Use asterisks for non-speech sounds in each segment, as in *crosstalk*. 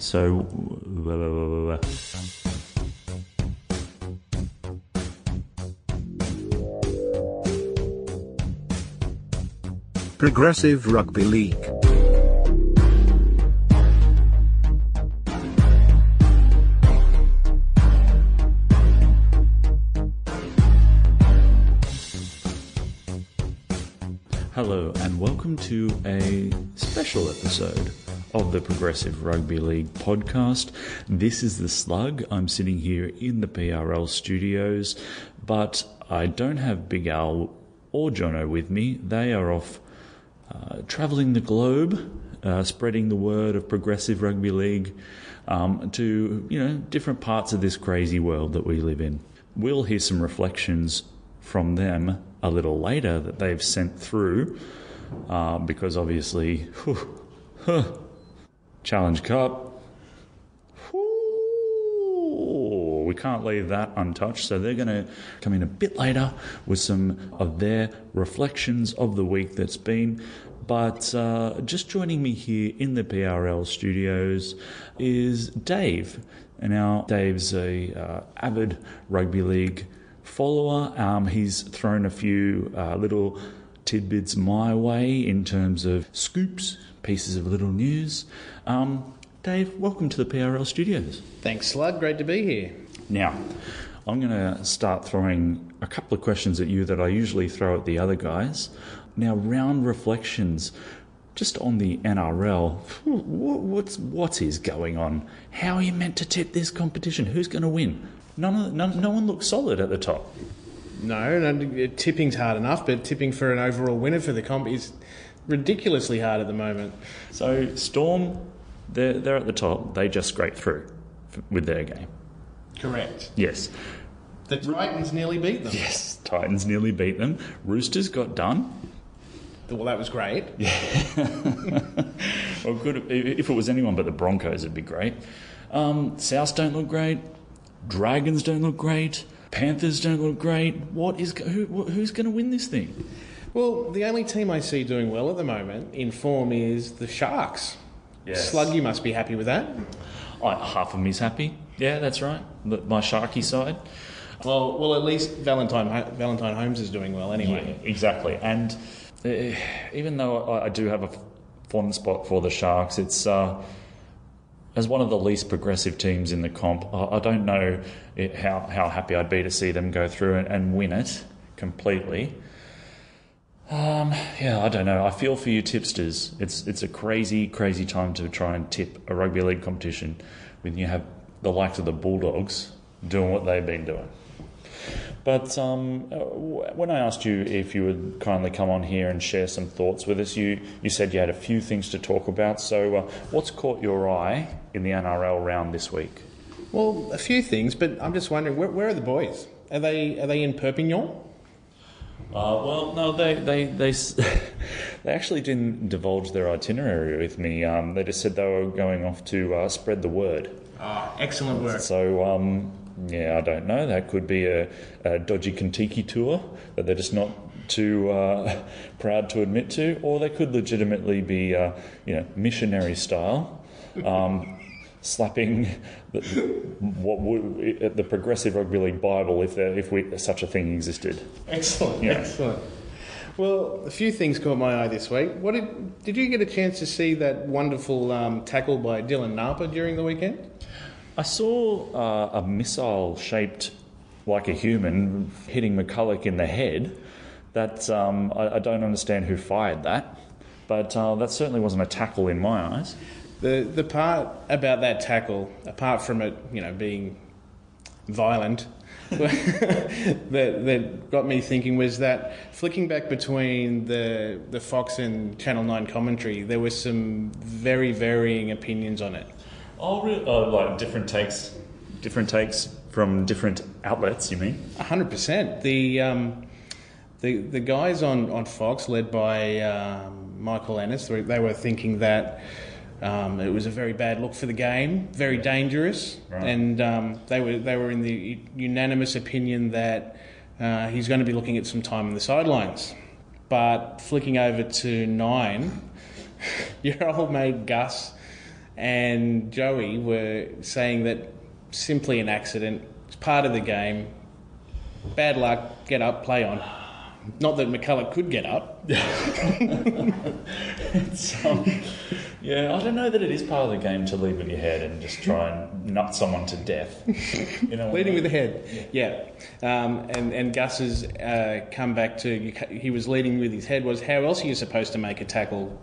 So. Progressive Rugby League. Hello, and welcome to a special episode of the Progressive Rugby League podcast. This is the slug. I'm sitting here in the PRL studios, but I don't have Big Al or Jono with me. They are off uh, traveling the globe, uh, spreading the word of Progressive Rugby League um, to you know different parts of this crazy world that we live in. We'll hear some reflections from them a little later that they've sent through uh, because obviously, whew, *laughs* huh, Challenge Cup. we can't leave that untouched, so they're going to come in a bit later with some of their reflections of the week that's been. But uh, just joining me here in the PRL studios is Dave. And now Dave's a uh, avid rugby league follower. Um, he's thrown a few uh, little tidbits my way in terms of scoops, pieces of little news. Um, Dave, welcome to the PRL studios. Thanks, Slug. Great to be here. Now, I'm going to start throwing a couple of questions at you that I usually throw at the other guys. Now, round reflections. Just on the NRL, wh- what's what is going on? How are you meant to tip this competition? Who's going to win? None, of, none, no one looks solid at the top. No, no, tipping's hard enough, but tipping for an overall winner for the comp is ridiculously hard at the moment. So Storm, they're, they're at the top. They just scrape through with their game. Correct. Yes. The Titans nearly beat them. Yes. Titans nearly beat them. Roosters got done. Well, that was great. Yeah. *laughs* well, good. If it was anyone but the Broncos, it'd be great. Um, Souths don't look great. Dragons don't look great. Panthers don't look great. What is who, who's going to win this thing? Well, the only team I see doing well at the moment in form is the Sharks. Yes. Slug, you must be happy with that. I, half of me's happy. Yeah, that's right. The- My Sharky side. Well, well, at least Valentine Valentine Holmes is doing well anyway. Yeah, exactly. And uh, even though I, I do have a fond spot for the Sharks, it's uh, as one of the least progressive teams in the comp. I, don't know how how happy I'd be to see them go through and, and win it completely. Um, yeah, I don't know. I feel for you tipsters. It's it's a crazy, crazy time to try and tip a rugby league competition when you have the likes of the Bulldogs doing what they've been doing. But um, uh, when I asked you if you would kindly come on here and share some thoughts with us, you, you said you had a few things to talk about. So, uh, what's caught your eye in the NRL round this week? Well, a few things, but I'm just wondering where, where are the boys? Are they are they in Perpignan? Uh, well, no, they they they *laughs* they actually didn't divulge their itinerary with me. Um, they just said they were going off to uh, spread the word. Ah, excellent work. So, um, yeah, I don't know. That could be a, a dodgy Kentucky tour that they're just not too uh, *laughs* proud to admit to, or they could legitimately be, uh, you know, missionary style, um, *laughs* slapping the, what would, the progressive rugby league Bible if there, if we, such a thing existed. Excellent, Yeah. excellent. Well, a few things caught my eye this week. What did did you get a chance to see that wonderful um, tackle by Dylan Napa during the weekend? I saw uh, a missile shaped like a human hitting McCullough in the head. That um, I, I don't understand who fired that, but uh, that certainly wasn't a tackle in my eyes. The the part about that tackle, apart from it, you know, being violent, *laughs* that that got me thinking was that flicking back between the the Fox and Channel Nine commentary, there were some very varying opinions on it. Oh, really? Oh, like different takes, different takes from different outlets. You mean? hundred percent. The um, the the guys on, on Fox, led by um, Michael Ennis, they were thinking that um, it was a very bad look for the game, very dangerous, Right. and um, they were they were in the unanimous opinion that uh, he's going to be looking at some time on the sidelines. But flicking over to nine, *laughs* your old mate Gus and Joey were saying that simply an accident. It's part of the game. Bad luck. Get up. Play on. Not that McCullough could get up. *laughs* Um, yeah, I don't know that it is part of the game to lead with your head and just try and nut someone to death. You know, Leading with the head, yeah. Um, and and Gus's uh, come back to he was leading with his head. Was how else are you supposed to make a tackle?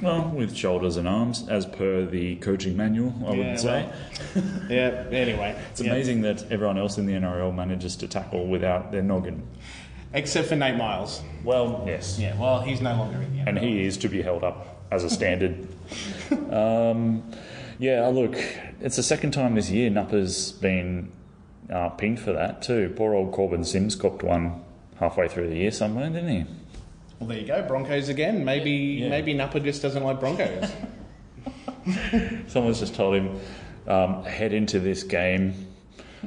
Well, with shoulders and arms, as per the coaching manual, I Yeah, would say. Yeah. Anyway, *laughs* It's amazing that everyone else in the NRL manages to tackle without their noggin. except for Nate Miles. Well, yes. Yeah. Well, he's no longer in the NRL. and he is to be held up as a standard. *laughs* um, yeah, look, it's the second time this year Napa's been uh, pinged for that too. Poor old Korbin Sims copped one halfway through the year somewhere, didn't he? Well, there you go. Broncos again. Maybe Yeah. maybe Napa just doesn't like Broncos. *laughs* Someone's just told him um, head into this game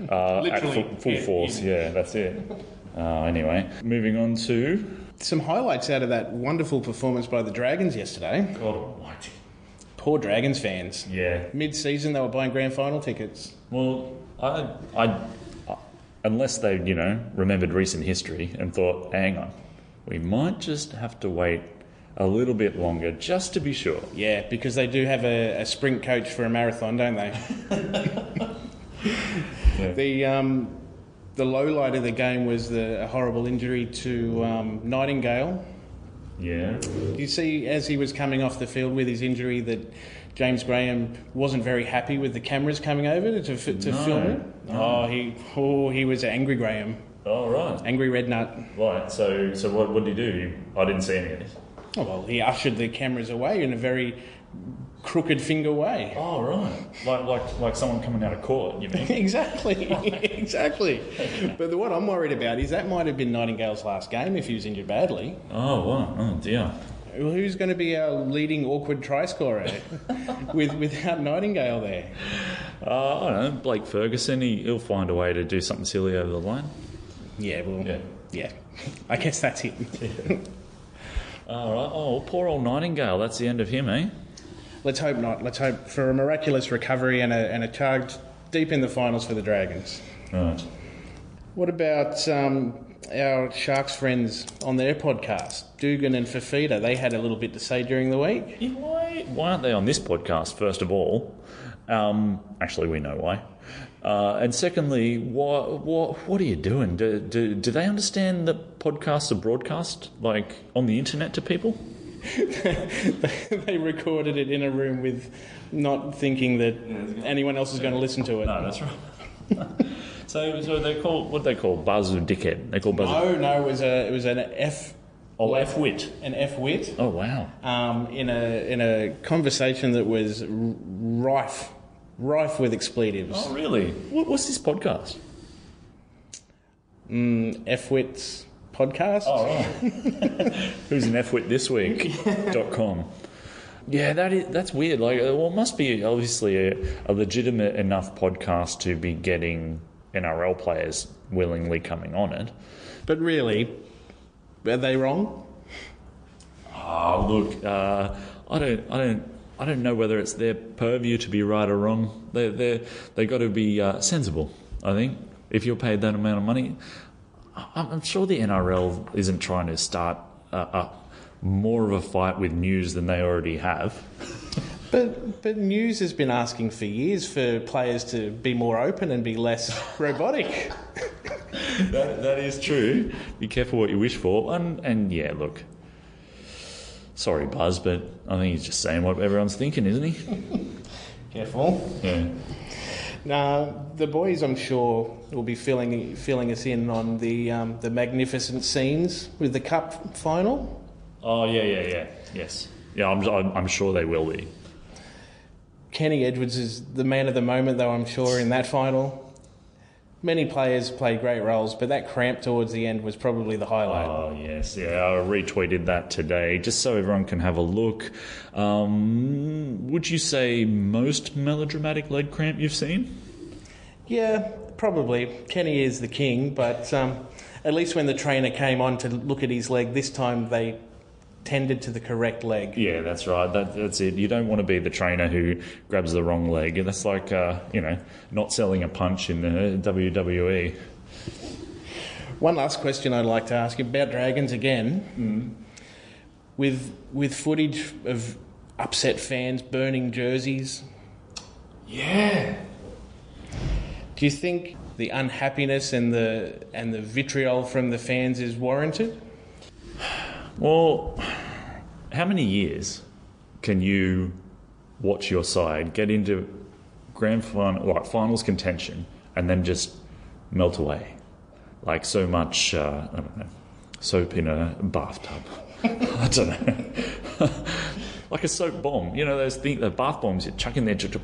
uh, at Literally, full, full force. in. Yeah, that's it. Uh, anyway, moving on to Some highlights out of that wonderful performance by the Dragons yesterday. God Almighty. Poor Dragons fans. Yeah, Mid-season, they were buying grand final tickets. Well, I, I, I, unless they, you know, remembered recent history and thought, hang on, we might just have to wait a little bit longer just to be sure. Yeah, because they do have a, a sprint coach for a marathon, don't they? Yeah. *laughs* The um, the low light of the game was the a horrible injury to um, Nightingale. Yeah. You see, as he was coming off the field with his injury, that James Graham wasn't very happy with the cameras coming over to, to, to No, film it. Oh, he oh he was angry Graham, All right. angry red nut. Right. So, so what, what did he do? I didn't see any of this. Oh, well, he ushered the cameras away in a very crooked finger way. Oh, right. Like, like, like someone coming out of court. You mean? *laughs* exactly, exactly. But the, what I'm worried about is that might have been Nightingale's last game if he was injured badly. oh, wow. Oh dear. Well, Who's going to be our leading awkward try scorer *laughs* with without Nightingale there? Uh, I don't know. Blake Ferguson. He, he'll find a way to do something silly over the line. Yeah, well, Yeah. yeah. I guess that's it. *laughs* All right. Oh, poor old Nightingale. That's the end of him, eh? Let's hope not. Let's hope for a miraculous recovery and a, and a charge deep in the finals for the Dragons. Right. What about um, our Sharks friends on their podcast, Dugan and Fifita? They had a little bit to say during the week. Yeah, why, why aren't they on this podcast, first of all? Um, actually, we know why. Uh, and secondly, what, what, what are you doing? Do, do, do they understand that podcasts are broadcast, like, on the internet to people? *laughs* they recorded it in a room with not thinking that anyone else is going to listen to it. No, that's right. *laughs* so, so they call, what do they call? Buzz or dickhead? They call Buzz No, no, it was a it was an F Oh, F-wit. an F wit Oh, wow. um, in a in a conversation that was rife rife with expletives. Oh, really? What, what's this podcast? F wits podcast. Oh, right. *laughs* Who's an F-wit this week? *laughs* dot com. Yeah, that is that's weird. Like, uh, well, it must be obviously a, a legitimate enough podcast to be getting NRL players willingly coming on it. But really, are they wrong? Oh, look, uh, I don't, I don't, I don't know whether it's their purview to be right or wrong. They, they, they got to be uh, sensible. I think if you're paid that amount of money, I'm, I'm sure the NRL isn't trying to start a, a more of a fight with news than they already have. *laughs* But but news has been asking for years for players to be more open and be less *laughs* robotic. *laughs* that, that is true. Be careful what you wish for. And, and yeah, look. Sorry, Buzz, but I think he's just saying what everyone's thinking, isn't he? Careful. Yeah. Now the boys, I'm sure, will be filling filling us in on the um, the magnificent scenes with the cup final. Oh yeah, yeah, yeah. Yes. Yeah, I'm, I'm, I'm sure they will be. Kenny Edwards is the man of the moment, though I'm sure in that final. Many players played great roles, but that cramp towards the end was probably the highlight. Oh yes, yeah. I retweeted that today just so everyone can have a look. Um, would you say most melodramatic leg cramp you've seen? Yeah, probably. Kenny is the king, but um, at least when the trainer came on to look at his leg this time, they tended to the correct leg. Yeah, that's right. That, that's it. You don't want to be the trainer who grabs the wrong leg. That's like, uh, you know, not selling a punch in the WWE. One last question I'd like to ask you about Dragons again. With with footage of upset fans burning jerseys, Yeah. do you think the unhappiness and the and the vitriol from the fans is warranted? Well, how many years can you watch your side get into grand final, like finals contention, and then just melt away, like so much, uh, I don't know, soap in a bathtub. *laughs* I don't know, *laughs* like a soap bomb. You know those things, the bath bombs you chuck in there just to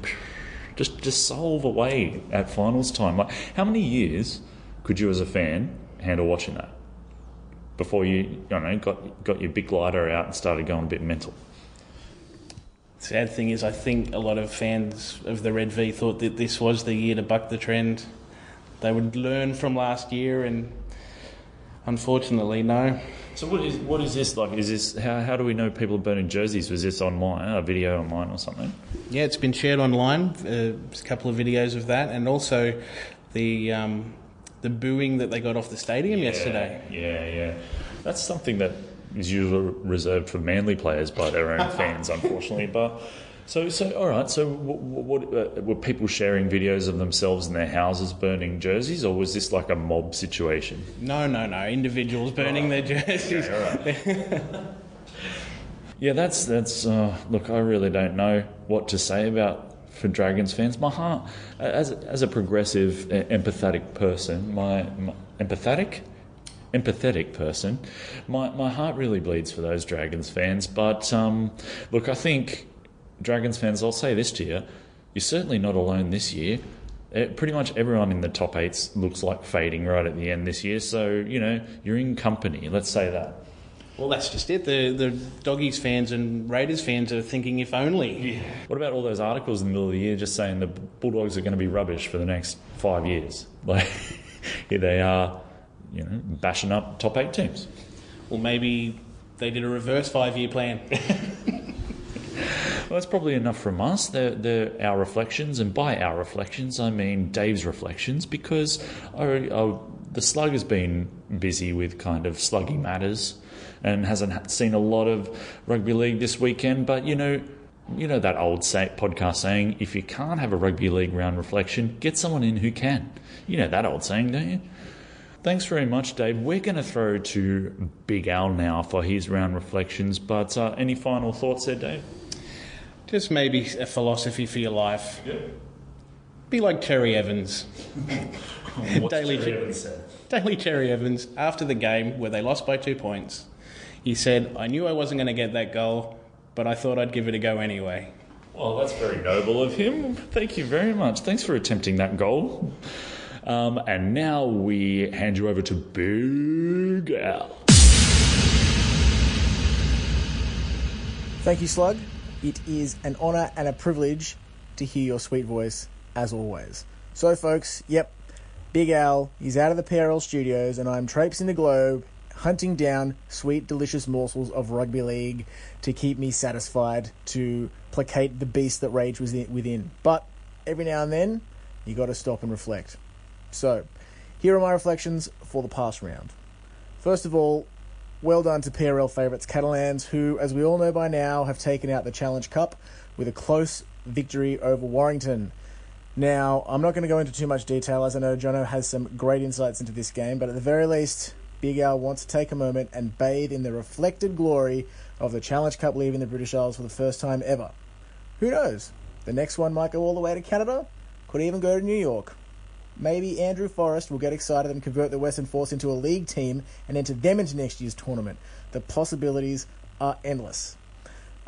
just dissolve away at finals time. Like, how many years could you, as a fan, handle watching that? Before you, you know, got got your big lighter out and started going a bit mental. Sad thing is, I think a lot of fans of the Red V thought that this was the year to buck the trend. They would learn from last year, and unfortunately, no. So what is what is this like? Is this how, how do we know people are burning jerseys? Was this online, a video online or something? Yeah, it's been shared online. Uh, a couple of videos of that, and also the um, the booing that they got off the stadium yesterday. Yeah, yeah. That's something that is usually reserved for manly players by their own *laughs* fans, unfortunately. But so, so all right. So, what, what uh, were people sharing videos of themselves in their houses burning jerseys, or was this like a mob situation? No, no, no. Individuals burning their jerseys. *laughs* Yeah, that's that's. Uh, look, I really don't know what to say about for Dragons fans. My heart, as as a progressive, empathetic person, my, my empathetic, empathetic person, my my heart really bleeds for those Dragons fans. But um, look, I think Dragons fans. I'll say this to you: you're certainly not alone this year. Uh, pretty much everyone in the top eights looks like fading right at the end this year. So you know you're in company. Let's say that. Well, that's just it. The the Doggies fans and Raiders fans are thinking, if only. What about all those articles in the middle of the year just saying the Bulldogs are going to be rubbish for the next five years? *laughs* Like, here they are, you know, bashing up top eight teams. Well, maybe they did a reverse five year plan. *laughs* Well, that's probably enough from us. They're, they're our reflections, and by our reflections, I mean Dave's reflections, because our, our, the slug has been busy with kind of sluggy matters and hasn't seen a lot of rugby league this weekend. But you know, you know that old say, podcast saying, if you can't have a rugby league round reflection, get someone in who can. You know that old saying, don't you? Thanks very much, Dave. We're going to throw to Big Al now for his round reflections. But uh, any final thoughts there, Dave? Just maybe a philosophy for your life. Be like Terry Evans. *laughs* Daily Terry Daily Terry Evans, after the game where they lost by two points, he said, I knew I wasn't going to get that goal, but I thought I'd give it a go anyway. Well, that's very noble of him. Thank you very much. Thanks for attempting that goal. Um, and now we hand you over to Big Al. Thank you, Slug. It is an honour and a privilege to hear your sweet voice, as always. So, folks, yep, Big Al, he's out of the PRL studios, and I'm traipsing the globe, hunting down sweet, delicious morsels of rugby league to keep me satisfied, to placate the beast that rage was within. But every now and then, you got to stop and reflect. So, here are my reflections for the past round. First of all, well done to PRL favourites Catalans, who, as we all know by now, have taken out the Challenge Cup with a close victory over Warrington. Now, I'm not going to go into too much detail as I know Jono has some great insights into this game, but at the very least, Big Al wants to take a moment and bathe in the reflected glory of the Challenge Cup leaving the British Isles for the first time ever. Who knows? The next one might go all the way to Canada, could even go to New York. Maybe Andrew Forrest will get excited and convert the Western Force into a league team and enter them into next year's tournament. The possibilities are endless.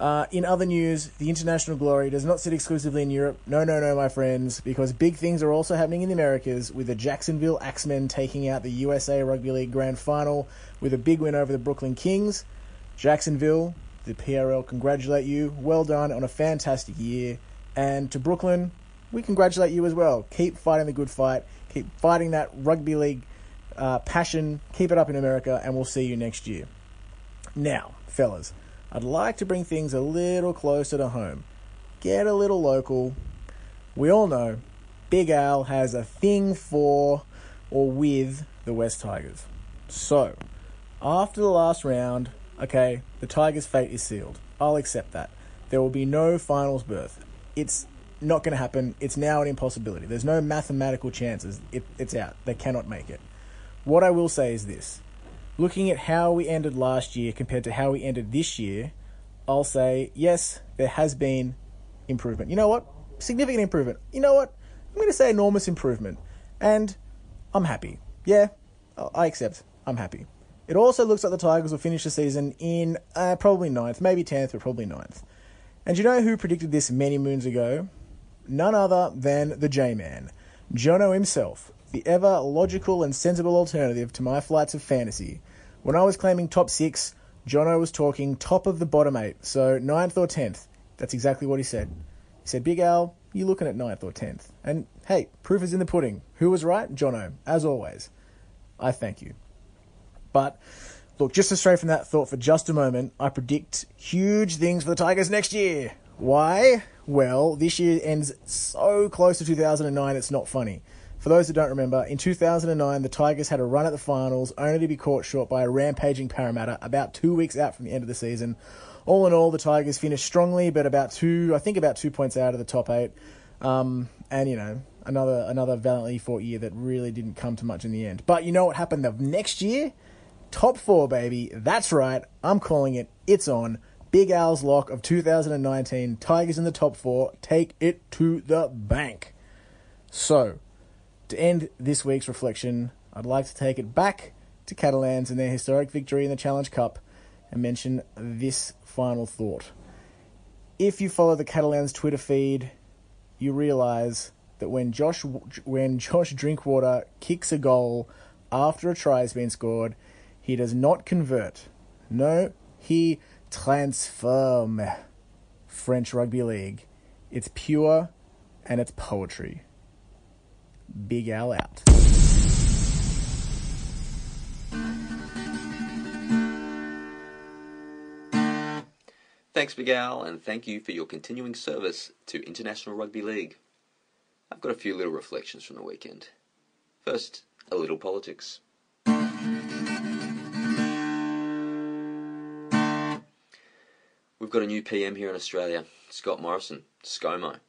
Uh, in other news, the international glory does not sit exclusively in Europe. No, no, no, my friends, because big things are also happening in the Americas with the Jacksonville Axemen taking out the USA Rugby League Grand Final with a big win over the Brooklyn Kings. Jacksonville, the PRL congratulate you. Well done on a fantastic year. And to Brooklyn, we congratulate you as well. Keep fighting the good fight. Keep fighting that rugby league uh, passion. Keep it up in America, and we'll see you next year. Now, fellas, I'd like to bring things a little closer to home. Get a little local. We all know Big Al has a thing for or with the West Tigers. So, after the last round, okay, the Tigers' fate is sealed. I'll accept that. There will be no finals berth. It's not going to happen. It's now an impossibility. There's no mathematical chances. It, it's out. They cannot make it. What I will say is this looking at how we ended last year compared to how we ended this year, I'll say yes, there has been improvement. You know what? Significant improvement. You know what? I'm going to say enormous improvement. And I'm happy. Yeah, I accept. I'm happy. It also looks like the Tigers will finish the season in uh, probably ninth, maybe 10th, but probably ninth. And you know who predicted this many moons ago? None other than the J Man, Jono himself, the ever logical and sensible alternative to my flights of fantasy. When I was claiming top six, Jono was talking top of the bottom eight, so ninth or tenth. That's exactly what he said. He said, Big Al, you're looking at ninth or tenth. And hey, proof is in the pudding. Who was right? Jono, as always. I thank you. But look, just to stray from that thought for just a moment, I predict huge things for the Tigers next year. Why? Well, this year ends so close to 2009, it's not funny. For those who don't remember, in 2009, the Tigers had a run at the finals, only to be caught short by a rampaging Parramatta about two weeks out from the end of the season. All in all, the Tigers finished strongly, but about two, I think about two points out of the top eight. Um, and, you know, another another valiantly fought year that really didn't come to much in the end. But you know what happened the next year? Top four, baby. That's right. I'm calling it. It's on. Big Al's lock of 2019. Tigers in the top four. Take it to the bank. So, to end this week's reflection, I'd like to take it back to Catalans and their historic victory in the Challenge Cup and mention this final thought. If you follow the Catalans Twitter feed, you realize that when Josh when Josh Drinkwater kicks a goal after a try has been scored, he does not convert. No, he transform French rugby league. It's pure and it's poetry. Big Al out. Thanks, Big Al, and thank you for your continuing service to International Rugby League. I've got a few little reflections from the weekend. First, a little politics. We've got a new PM here in Australia, Scott Morrison, ScoMo.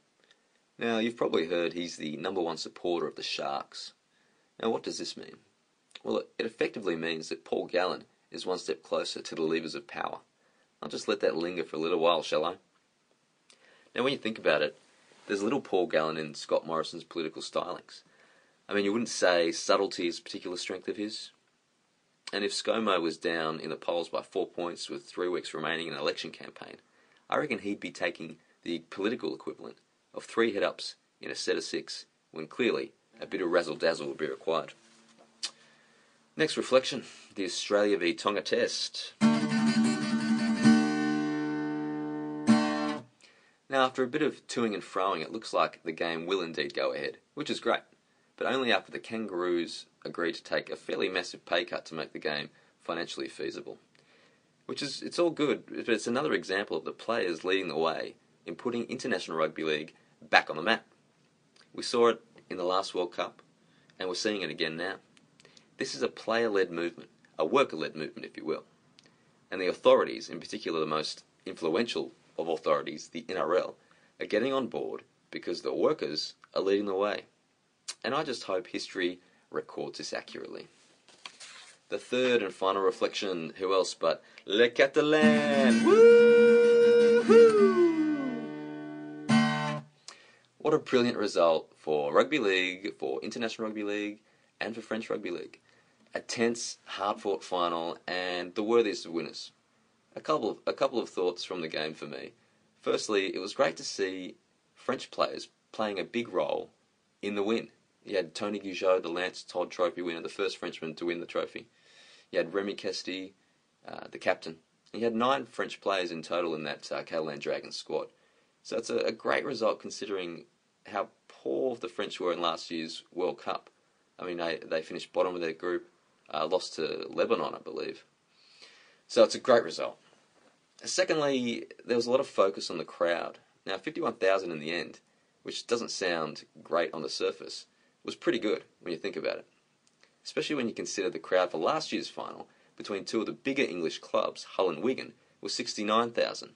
Now, you've probably heard he's the number one supporter of the Sharks. Now, what does this mean? Well, it effectively means that Paul Gallen is one step closer to the levers of power. I'll just let that linger for a little while, shall I? Now, when you think about it, there's a little Paul Gallen in Scott Morrison's political stylings. I mean, you wouldn't say subtlety is a particular strength of his. And if ScoMo was down in the polls by four points with three weeks remaining in an election campaign, I reckon he'd be taking the political equivalent of three head ups in a set of six, when clearly a bit of razzle dazzle would be required. Next reflection the Australia v Tonga test. Now, after a bit of toing and froing, it looks like the game will indeed go ahead, which is great, but only after the Kangaroos agree to take a fairly massive pay cut to make the game financially feasible. Which is, it's all good, but it's another example of the players leading the way in putting International Rugby League back on the map. We saw it in the last World Cup, and we're seeing it again now. This is a player led movement, a worker led movement, if you will. And the authorities, in particular the most influential of authorities, the NRL, are getting on board because the workers are leading the way. And I just hope history records this accurately. The third and final reflection, who else but Le Catalan? What a brilliant result for Rugby League, for International Rugby League, and for French Rugby League. A tense, hard fought final, and the worthiest of winners. A couple of, a couple of thoughts from the game for me. Firstly, it was great to see French players playing a big role in the win. You had Tony Gigot, the Lance Todd Trophy winner, the first Frenchman to win the trophy. You had Remi Casty, uh, the captain. You had nine French players in total in that uh, Catalan Dragons squad. So it's a, a, great result considering how poor the French were in last year's World Cup. I mean, they, they finished bottom of their group, uh, lost to Lebanon, I believe. So it's a great result. Secondly, there was a lot of focus on the crowd. Now, 51,000 in the end, which doesn't sound great on the surface, was pretty good when you think about it. Especially when you consider the crowd for last year's final between two of the bigger English clubs, Hull and Wigan, was 69,000.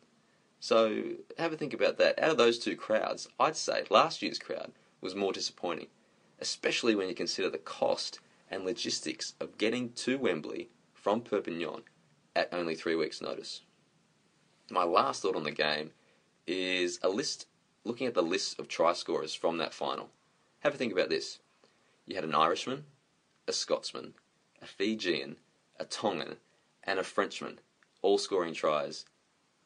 So have a think about that. Out of those two crowds, I'd say last year's crowd was more disappointing, especially when you consider the cost and logistics of getting to Wembley from Perpignan at only three weeks' notice. My last thought on the game is a list, looking at the list of try scorers from that final. Have a think about this. You had an Irishman, a Scotsman, a Fijian, a Tongan, and a Frenchman all scoring tries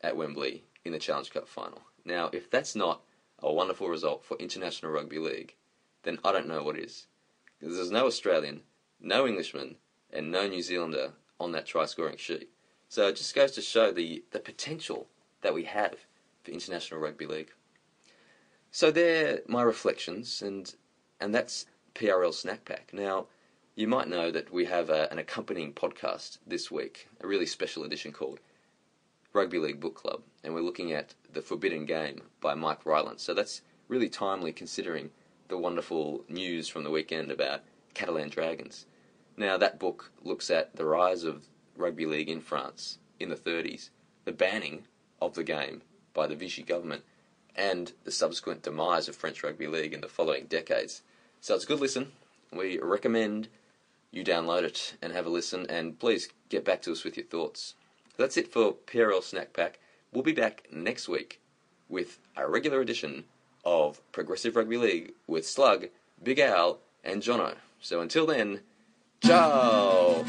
at Wembley in the Challenge Cup final. Now, if that's not a wonderful result for International Rugby League, then I don't know what is. Because there's no Australian, no Englishman, and no New Zealander on that try scoring sheet. So it just goes to show the, the potential that we have for International Rugby League. So they're my reflections, and and that's PRL Snack Pack. Now, you might know that we have a, an accompanying podcast this week, a really special edition called Rugby League Book Club, and we're looking at The Forbidden Game by Mike Rylance. So that's really timely considering the wonderful news from the weekend about Catalan Dragons. Now, that book looks at the rise of rugby league in France in the 30s, the banning of the game by the Vichy government, and the subsequent demise of French rugby league in the following decades. So it's a good listen. We recommend you download it and have a listen, and please get back to us with your thoughts. That's it for PRL Snack Pack. We'll be back next week with a regular edition of Progressive Rugby League with Slug, Big Al, and Jono. So until then, ciao!